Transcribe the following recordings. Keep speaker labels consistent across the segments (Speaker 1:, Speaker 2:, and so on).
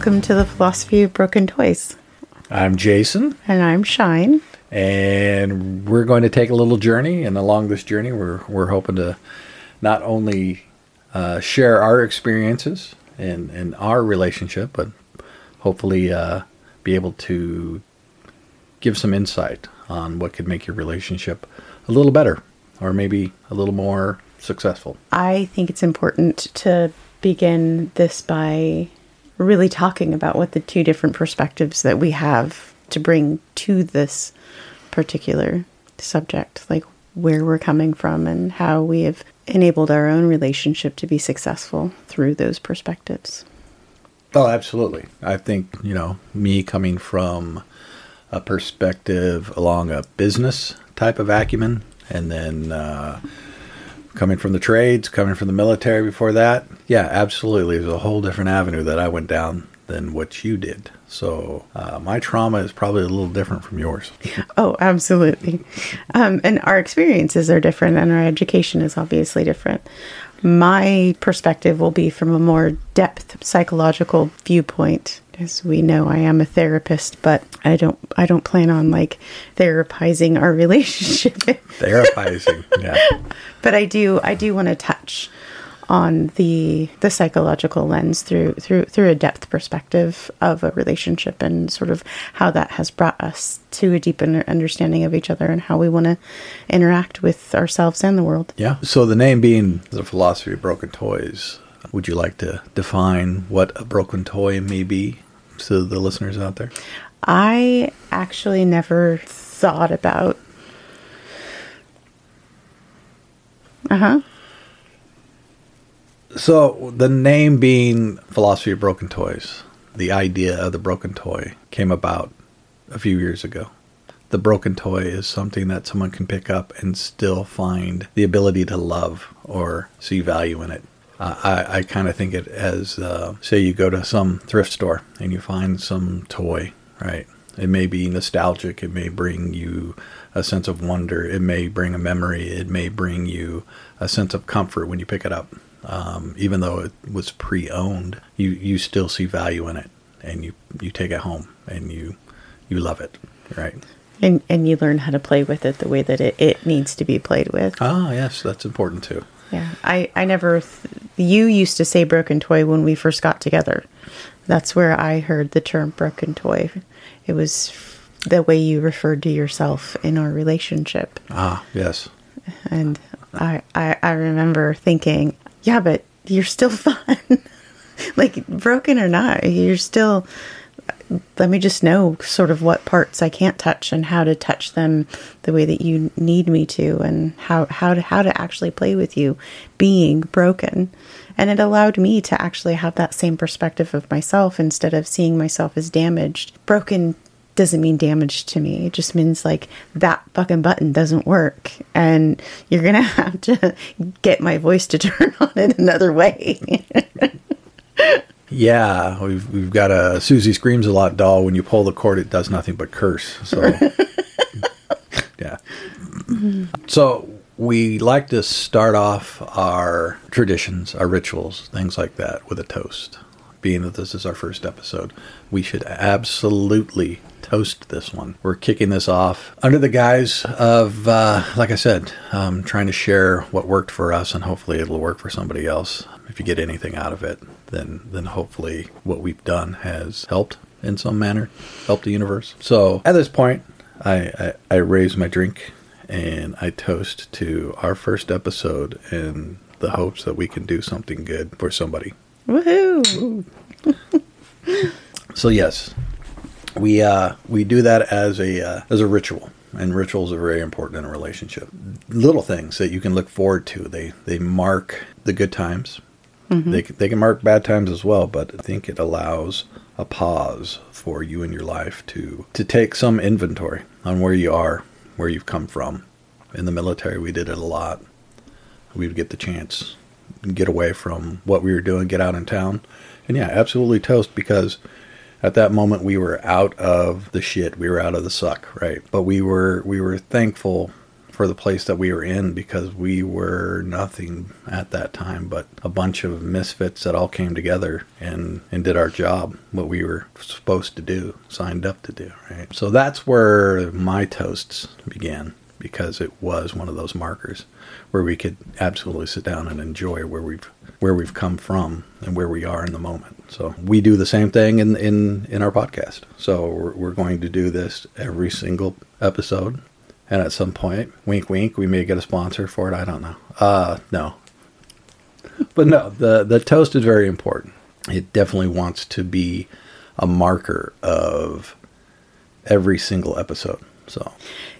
Speaker 1: Welcome to the Philosophy of Broken Toys.
Speaker 2: I'm Jason,
Speaker 1: And I'm Shine.
Speaker 2: and we're going to take a little journey. And along this journey, we're we're hoping to not only uh, share our experiences and and our relationship, but hopefully uh, be able to give some insight on what could make your relationship a little better, or maybe a little more successful.
Speaker 1: I think it's important to begin this by really talking about what the two different perspectives that we have to bring to this particular subject, like where we're coming from and how we have enabled our own relationship to be successful through those perspectives.
Speaker 2: Oh, absolutely. I think, you know, me coming from a perspective along a business type of acumen, and then uh, coming from the trades, coming from the military before that, yeah, absolutely. There's a whole different avenue that I went down than what you did. So uh, my trauma is probably a little different from yours.
Speaker 1: Oh, absolutely. Um, and our experiences are different, and our education is obviously different. My perspective will be from a more depth psychological viewpoint. As we know, I am a therapist, but I don't. I don't plan on like therapizing our relationship.
Speaker 2: Therapizing, yeah.
Speaker 1: but I do. I do want to touch on the the psychological lens through through through a depth perspective of a relationship and sort of how that has brought us to a deeper understanding of each other and how we want to interact with ourselves and the world.
Speaker 2: Yeah. So the name being the philosophy of broken toys, would you like to define what a broken toy may be to the listeners out there?
Speaker 1: I actually never thought about. Uh huh.
Speaker 2: So the name being philosophy of broken toys, the idea of the broken toy came about a few years ago. The broken toy is something that someone can pick up and still find the ability to love or see value in it. Uh, I, I kind of think it as, uh, say, you go to some thrift store and you find some toy, right? It may be nostalgic. It may bring you a sense of wonder. It may bring a memory. It may bring you a sense of comfort when you pick it up. Um, even though it was pre-owned, you, you still see value in it, and you, you take it home and you you love it, right?
Speaker 1: And and you learn how to play with it the way that it, it needs to be played with.
Speaker 2: Ah, yes, that's important too.
Speaker 1: Yeah, I I never. Th- you used to say broken toy when we first got together. That's where I heard the term broken toy. It was the way you referred to yourself in our relationship,
Speaker 2: Ah, yes.
Speaker 1: and I I, I remember thinking, yeah, but you're still fun. like broken or not, you're still. Let me just know sort of what parts I can't touch and how to touch them the way that you need me to, and how how to how to actually play with you being broken. And it allowed me to actually have that same perspective of myself instead of seeing myself as damaged. Broken doesn't mean damaged to me. It just means like that fucking button doesn't work. And you're going to have to get my voice to turn on it another way.
Speaker 2: Yeah, we've we've got a Susie screams a lot doll. When you pull the cord, it does nothing but curse. So, yeah. So we like to start off our traditions, our rituals, things like that, with a toast. Being that this is our first episode, we should absolutely toast this one. We're kicking this off under the guise of, uh, like I said, um, trying to share what worked for us, and hopefully it'll work for somebody else. If you get anything out of it, then then hopefully what we've done has helped in some manner, helped the universe. So at this point, I, I, I raise my drink and I toast to our first episode in the hopes that we can do something good for somebody.
Speaker 1: Woohoo!
Speaker 2: So yes, we uh, we do that as a uh, as a ritual, and rituals are very important in a relationship. Little things that you can look forward to. They they mark the good times. Mm-hmm. They can- they can mark bad times as well, but I think it allows a pause for you in your life to to take some inventory on where you are, where you've come from. In the military, we did it a lot. We would get the chance, get away from what we were doing, get out in town, and yeah, absolutely toast because at that moment we were out of the shit we were out of the suck right but we were we were thankful for the place that we were in because we were nothing at that time but a bunch of misfits that all came together and, and did our job, what we were supposed to do, signed up to do, right? So that's where my toasts began because it was one of those markers where we could absolutely sit down and enjoy where we've where we've come from and where we are in the moment. So we do the same thing in in in our podcast. So we're, we're going to do this every single episode, and at some point, wink, wink, we may get a sponsor for it. I don't know. Uh, no, but no, the the toast is very important. It definitely wants to be a marker of every single episode. So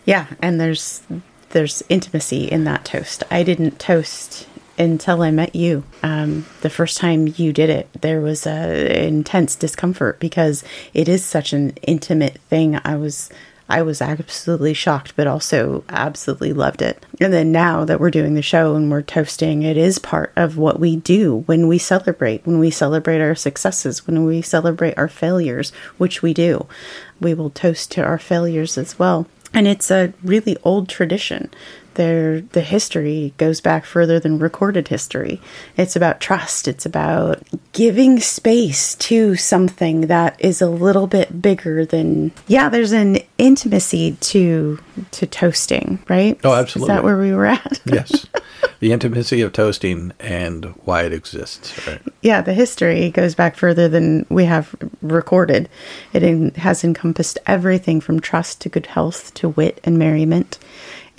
Speaker 1: Yeah, and there's there's intimacy in that toast. I didn't toast until I met you. Um, the first time you did it, there was a intense discomfort because it is such an intimate thing. I was I was absolutely shocked, but also absolutely loved it. And then now that we're doing the show and we're toasting, it is part of what we do when we celebrate, when we celebrate our successes, when we celebrate our failures, which we do. We will toast to our failures as well. And it's a really old tradition. There, the history goes back further than recorded history. It's about trust. It's about giving space to something that is a little bit bigger than. Yeah, there's an intimacy to to toasting, right?
Speaker 2: Oh, absolutely.
Speaker 1: Is that where we were at?
Speaker 2: yes, the intimacy of toasting and why it exists. Right.
Speaker 1: yeah, the history goes back further than we have recorded. It en- has encompassed everything from trust to good health to wit and merriment.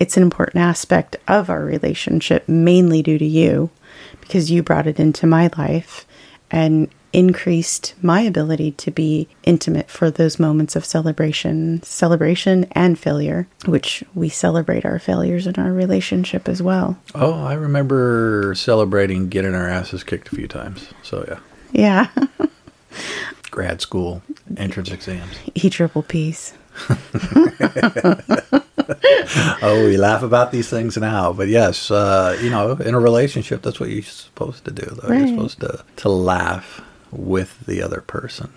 Speaker 1: It's an important aspect of our relationship, mainly due to you, because you brought it into my life and increased my ability to be intimate for those moments of celebration, celebration and failure, which we celebrate our failures in our relationship as well.
Speaker 2: Oh, I remember celebrating getting our asses kicked a few times. So yeah,
Speaker 1: Yeah,
Speaker 2: grad school entrance exams.
Speaker 1: E triple P's.
Speaker 2: Oh, we laugh about these things now, but yes, uh, you know, in a relationship, that's what you're supposed to do. Though
Speaker 1: Right.
Speaker 2: you're supposed to to laugh with the other person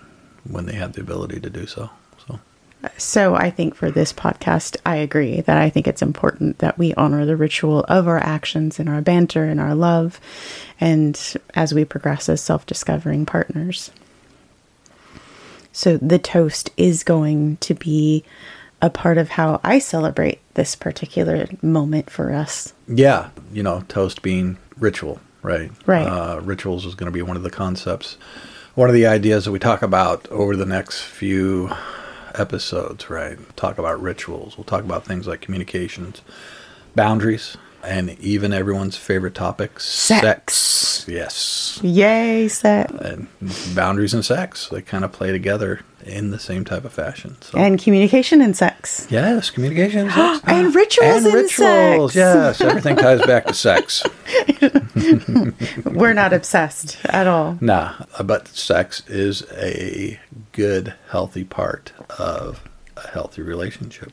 Speaker 2: when they have the ability to do so. So
Speaker 1: So I think for this podcast, I agree that I think it's important that we honor the ritual of our actions and our banter and our love, and as we progress as self-discovering partners. So the toast is going to be a part of how I celebrate this particular moment for us.
Speaker 2: yeah, you know, toast being ritual, right?
Speaker 1: Right.
Speaker 2: Uh, rituals is going to be one of the concepts, one of the ideas that we talk about over the next few episodes, right? Talk about rituals. We'll talk about things like communications, boundaries, and even everyone's favorite topic,
Speaker 1: Sex.
Speaker 2: Yes.
Speaker 1: Yay, sex.
Speaker 2: And boundaries and sex, they kind of play together in the same type of fashion. So.
Speaker 1: And communication and sex.
Speaker 2: Yes, communication, sex.
Speaker 1: And rituals
Speaker 2: and
Speaker 1: and
Speaker 2: rituals.
Speaker 1: sex.
Speaker 2: Yes, everything ties back to sex.
Speaker 1: We're not obsessed at all.
Speaker 2: Nah, but sex is a good, healthy part of a healthy relationship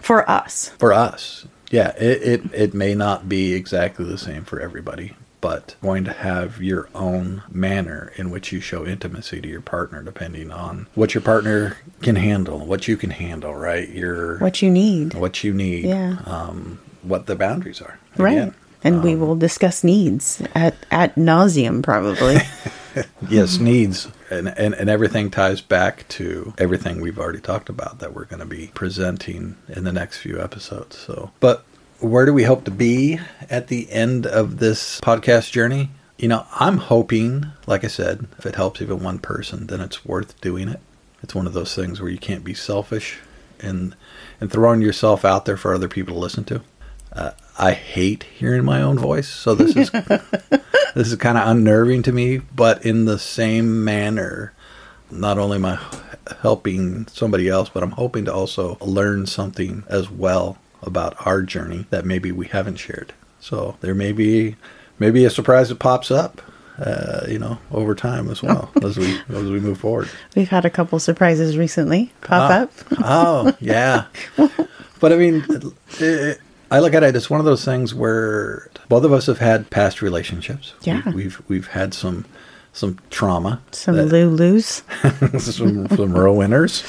Speaker 1: For us.
Speaker 2: for us. Yeah, it, it, it may not be exactly the same for everybody, but going to have your own manner in which you show intimacy to your partner, depending on what your partner can handle, what you can handle, right? Your
Speaker 1: What you need.
Speaker 2: what you need,
Speaker 1: Yeah.
Speaker 2: um, what the boundaries are.
Speaker 1: Right.
Speaker 2: Again,
Speaker 1: and we will discuss needs at, at nauseum, probably.
Speaker 2: yes needs and, and and everything ties back to everything we've already talked about that we're going to be presenting in the next few episodes so but where do we hope to be at the end of this podcast journey? You know i'm hoping like i said if it helps even one person then it's worth doing it. It's one of those things where you can't be selfish and and throwing yourself out there for other people to listen to. Uh, i hate hearing my own voice so this is this is kind of unnerving to me, but in the same manner, not only am I helping somebody else, but I'm hoping to also learn something as well about our journey that maybe we haven't shared. So there may be maybe a surprise that pops up, uh, you know, over time as well as we as we move forward.
Speaker 1: We've had a couple surprises recently pop
Speaker 2: Ah.
Speaker 1: up.
Speaker 2: Oh, yeah. but I mean, it, I look at it as one of those things where both of us have had past relationships.
Speaker 1: Yeah.
Speaker 2: We've we've, we've had some some trauma,
Speaker 1: Some
Speaker 2: that-
Speaker 1: Lulus.
Speaker 2: some some real winners.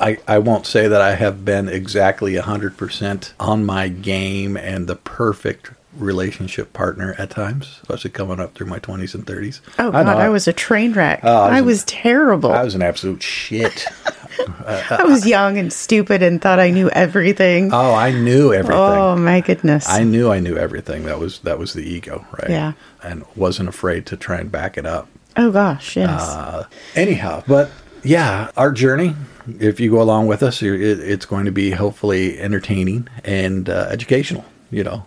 Speaker 2: I, I won't say that I have been exactly 100% on my game and the perfect relationship partner at times, especially coming up through my 20s and 30s.
Speaker 1: Oh
Speaker 2: I
Speaker 1: God,
Speaker 2: know,
Speaker 1: I, was a train wreck.
Speaker 2: Oh, I
Speaker 1: I
Speaker 2: was-
Speaker 1: was terrible.
Speaker 2: I was an absolute shit.
Speaker 1: I was young and stupid and thought I knew everything.
Speaker 2: Oh, I knew everything.
Speaker 1: oh my goodness.
Speaker 2: I knew I knew everything. That was that was the ego, right?
Speaker 1: Yeah.
Speaker 2: And wasn't afraid to try and back it up.
Speaker 1: oh gosh, yes.
Speaker 2: Uh, anyhow, but yeah, our journey. If you go along with us, it, it's going to be hopefully entertaining and uh, educational. You know,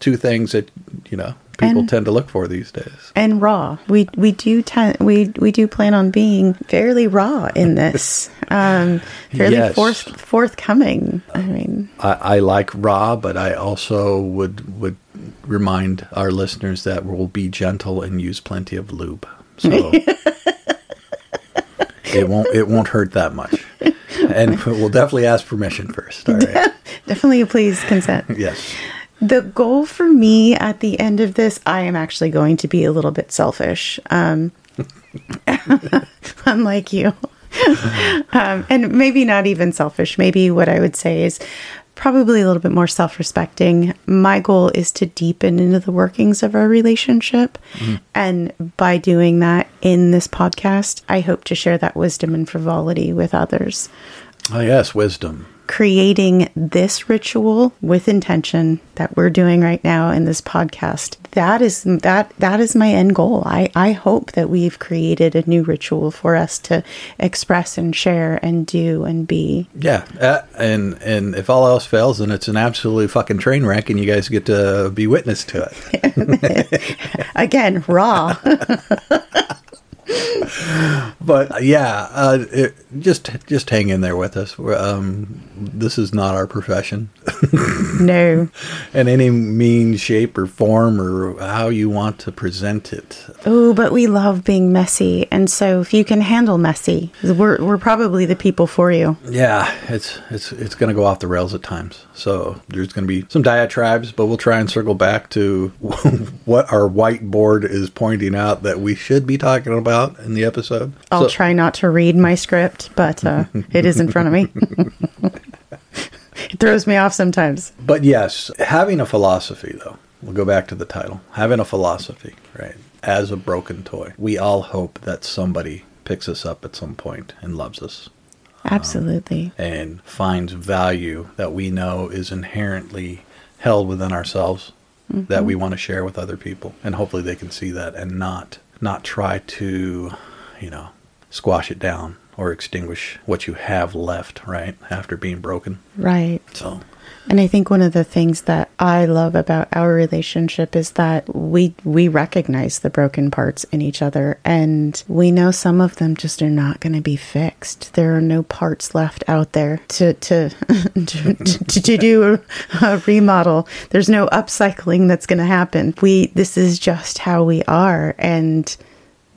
Speaker 2: two things that you know people
Speaker 1: And-
Speaker 2: tend to look for these days.
Speaker 1: and raw. We we do ten, we we do plan on being fairly raw in this. Um, fairly
Speaker 2: Yes.
Speaker 1: forth, forthcoming. I mean,
Speaker 2: I, I like raw, but I also would would remind our listeners that we'll be gentle and use plenty of lube. So it won't it won't hurt that much. And we'll definitely ask permission first. All right.
Speaker 1: definitely please consent.
Speaker 2: yes.
Speaker 1: The goal for me at the end of this, I am actually going to be a little bit selfish. Um, unlike you. um, and maybe not even selfish. Maybe what I would say is probably a little bit more self respecting. My goal is to deepen into the workings of our relationship. Mm-hmm. And by doing that in this podcast, I hope to share that wisdom and frivolity with others
Speaker 2: Oh yes, wisdom.
Speaker 1: Creating this ritual with intention that we're doing right now in this podcast. That is that that is my end goal. I i hope that we've created a new ritual for us to express and share and do and be.
Speaker 2: Yeah, uh, and and if all else fails, then it's an absolutely fucking train wreck, and you guys get to be witness to it.
Speaker 1: again raw
Speaker 2: But uh, yeah, uh, it, just just hang in there with us. Um, this is not our profession,
Speaker 1: no
Speaker 2: in any mean, shape, or form, or how you want to present it.
Speaker 1: oh but we love being messy and so if you can handle messy we're we're probably the people for you
Speaker 2: Yeah, it's it's it's going to go off the rails at times. So there's going to be some diatribes, but we'll try and circle back to what our whiteboard is pointing out that we should be talking about in the episode.
Speaker 1: I'll
Speaker 2: So-
Speaker 1: try not to read my script but uh, it is in front of me it throws me off sometimes
Speaker 2: But yes, having a philosophy, though, we'll go back to the title. Having a philosophy, right? As a broken toy, we all hope that somebody picks us up at some point and loves us
Speaker 1: Absolutely.
Speaker 2: and finds value that we know is inherently held within ourselves that we want to share with other people and hopefully they can see that and not not try to you know squash it down or extinguish what you have left right after being broken
Speaker 1: Right.
Speaker 2: so
Speaker 1: And I think one of the things that I love about our relationship is that we we recognize the broken parts in each other and we know some of them just are not going to be fixed. There are no parts left out there to to to, to, to do a remodel. There's no upcycling that's going to happen. We this is just how we are and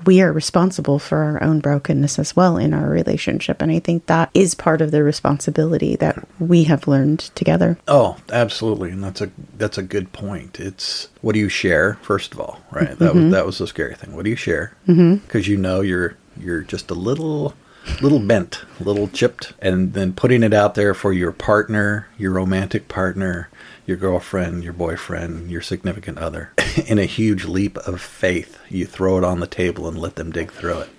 Speaker 1: we are responsible for our own brokenness as well in our relationship and i think that is part of the responsibility that we have learned together
Speaker 2: Oh, absolutely, and that's a that's a good point. It's what do you share first of all, right? That was mm-hmm. that was the scary thing. What do you share? Mm-hmm. Because you know you're you're just a little little bent, little chipped, and then putting it out there for your partner, your romantic partner, your girlfriend, your boyfriend, your significant other, in a huge leap of faith, you throw it on the table and let them dig through it.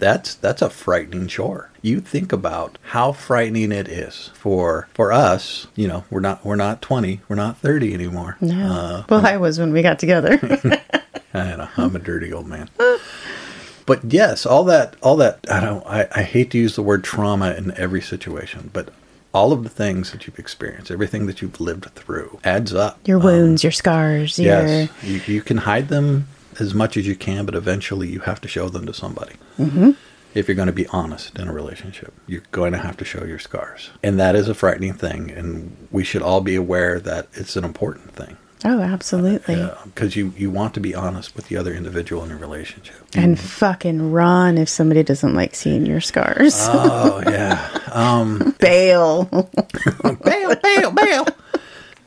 Speaker 2: That's that's a frightening chore. You think about how frightening it is for for us. You know, we're not we're not twenty, we're not thirty anymore.
Speaker 1: no
Speaker 2: Uh,
Speaker 1: well i was when we got together
Speaker 2: I know, I'm a dirty old man. But yes, all that all that I don't I, I hate to use the word trauma in every situation, but all of the things that you've experienced, everything that you've lived through adds up.
Speaker 1: your wounds your scars your
Speaker 2: Yes, you, you can hide them as much as you can, but eventually you have to show them to somebody. Mm-hmm. If you're going to be honest in a relationship, you're going to have to show your scars. And that is a frightening thing. And we should all be aware that it's an important thing.
Speaker 1: Oh absolutely
Speaker 2: Because you, you want to be honest with the other individual in a relationship.
Speaker 1: and fucking run if somebody doesn't like seeing your scars
Speaker 2: Oh, yeah. Um,
Speaker 1: bail
Speaker 2: bail, bail, bail.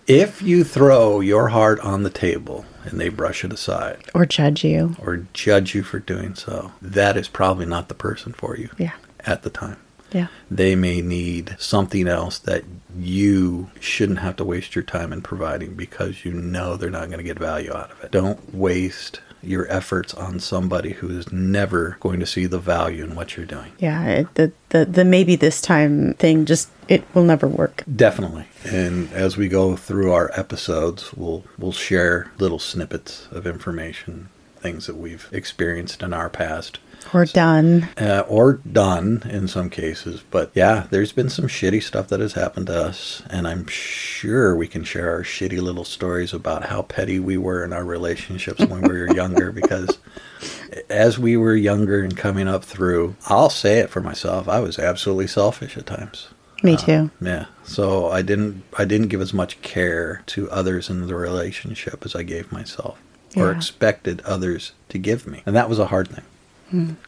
Speaker 2: If you throw your heart on the table and they brush it aside,
Speaker 1: or judge you
Speaker 2: or judge you for doing so, that is probably not the person for you
Speaker 1: yeah
Speaker 2: at the time.
Speaker 1: Yeah.
Speaker 2: They may need something else that you shouldn't have to waste your time in providing because you know they're not going to get value out of it. Don't waste your efforts on somebody who is never going to see the value in what you're doing.
Speaker 1: Yeah. It, the, the, the maybe this time thing just, it will never work.
Speaker 2: Definitely. And as we go through our episodes, we'll we'll share little snippets of information, things that we've experienced in our past
Speaker 1: Or done.
Speaker 2: uh, or done in some cases. But yeah, there's been some shitty stuff that has happened to us, and I'm sure we can share our shitty little stories about how petty we were in our relationships when we were younger. Because as we were younger and coming up through, I'll say it for myself, I was absolutely selfish at times.
Speaker 1: Me too.
Speaker 2: Yeah. So I didn't I didn't give as much care to others in the relationship as I gave myself or expected others to give me. And that was a hard thing.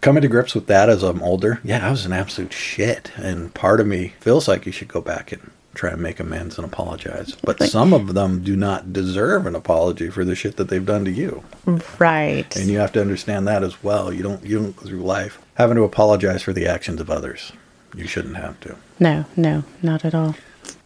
Speaker 2: Coming to grips with that as I'm older, yeah, I was an absolute shit. And part of me feels like you should go back and try and make amends and apologize. But
Speaker 1: Like-
Speaker 2: some of them do not deserve an apology for the shit that they've done to you.
Speaker 1: Right.
Speaker 2: And you have to understand that as well. You don't you don't go through life having to apologize for the actions of others. You shouldn't have to.
Speaker 1: no, no, not at all.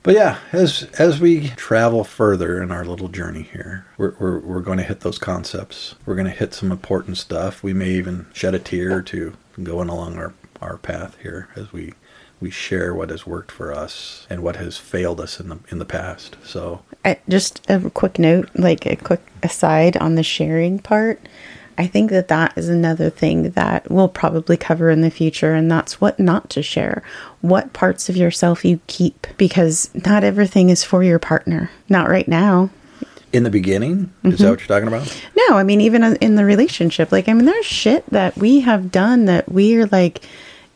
Speaker 2: But yeah, as as we travel further in our little journey here, we're we're, we're going to hit those concepts. We're going to hit some important stuff. We may even shed a tear or two going along our our path here as we we share what has worked for us and what has failed us in the in the past. So
Speaker 1: I, just a quick note, like a quick aside on the sharing part. I think that that is another thing that we'll probably cover in the future, and that's what not to share. What parts of yourself you keep, because not everything is for your partner. Not right now.
Speaker 2: in the beginning, is that mm-hmm. what you're talking about?
Speaker 1: No, I mean, even in the relationship, like, I mean, there's shit that we have done that we're like,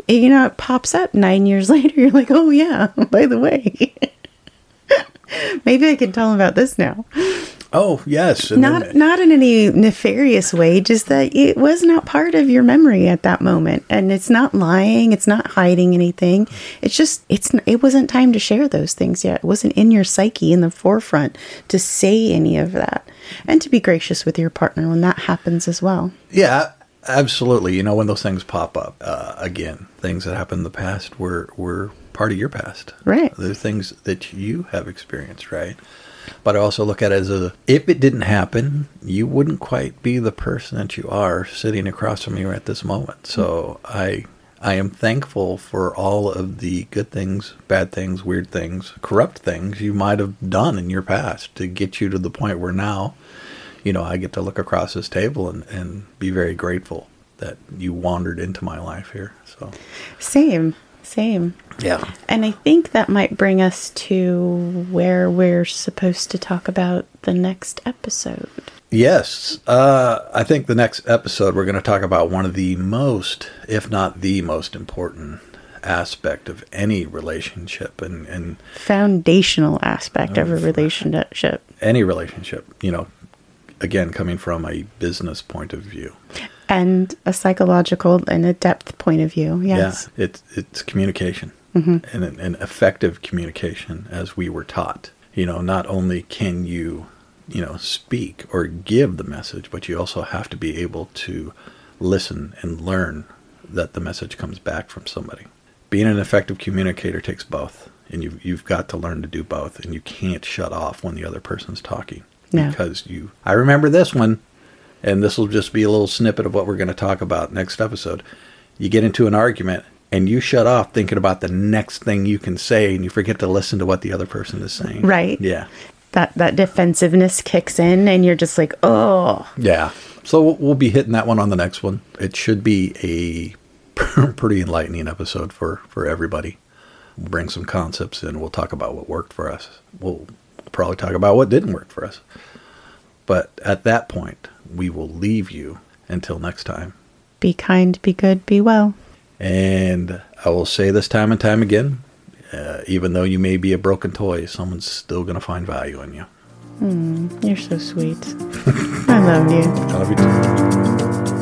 Speaker 1: you know, it pops up nine years later. You're like, oh, yeah, by the way. Maybe I can tell him about this now.
Speaker 2: Oh yes, and
Speaker 1: not
Speaker 2: then-
Speaker 1: not in any nefarious way just that it was not part of your memory at that moment and it's not lying it's not hiding anything it's just it's it wasn't time to share those things yet it wasn't in your psyche in the forefront to say any of that and to be gracious with your partner when that happens as well
Speaker 2: Yeah, absolutely. You know, when those things pop up uh, again, things that happened in the past were were part of your past.
Speaker 1: Right.
Speaker 2: They're things that you have experienced, right? But I also look at it as a if it didn't happen, you wouldn't quite be the person that you are sitting across from me at this moment. So I I am thankful for all of the good things, bad things, weird things, corrupt things you might have done in your past to get you to the point where now you know, I get to look across this table and, and be very grateful that you wandered into my life here. So,
Speaker 1: same same
Speaker 2: yeah.
Speaker 1: and i think that might bring us to where we're supposed to talk about the next episode
Speaker 2: Yes. Uh, I think the next episode, we're going to talk about one of the most, if not the most important aspect of any relationship and, and
Speaker 1: foundational aspect of a relationship
Speaker 2: any relationship, you know, again, coming from a business point of view.
Speaker 1: And a psychological and a depth point of view. Yes.
Speaker 2: Yeah, it's it's communication mm-hmm. and an effective communication as we were taught. You know, not only can you, you know, speak or give the message, but you also have to be able to listen and learn that the message comes back from somebody. Being an effective communicator takes both, and you've you've got to learn to do both, and you can't shut off when the other person's talking
Speaker 1: No.
Speaker 2: because you. I remember this one and this will just be a little snippet of what we're going to talk about next episode. You get into an argument and you shut off thinking about the next thing you can say and you forget to listen to what the other person is saying.
Speaker 1: Right.
Speaker 2: Yeah.
Speaker 1: That that defensiveness kicks in and you're just like, "Oh,
Speaker 2: Yeah. So we'll- be hitting that one on the next one. It should be a pretty enlightening episode for, for everybody. We'll bring some concepts in. We'll talk about what worked for us. We'll probably talk about what didn't work for us. But at that point, we will leave you until next time.
Speaker 1: be kind, be good, be well."
Speaker 2: And I will say this time and time again, uh, even though you may be a broken toy, someone's still going to find value in you.
Speaker 1: You're so sweet. I love you.
Speaker 2: I love you too.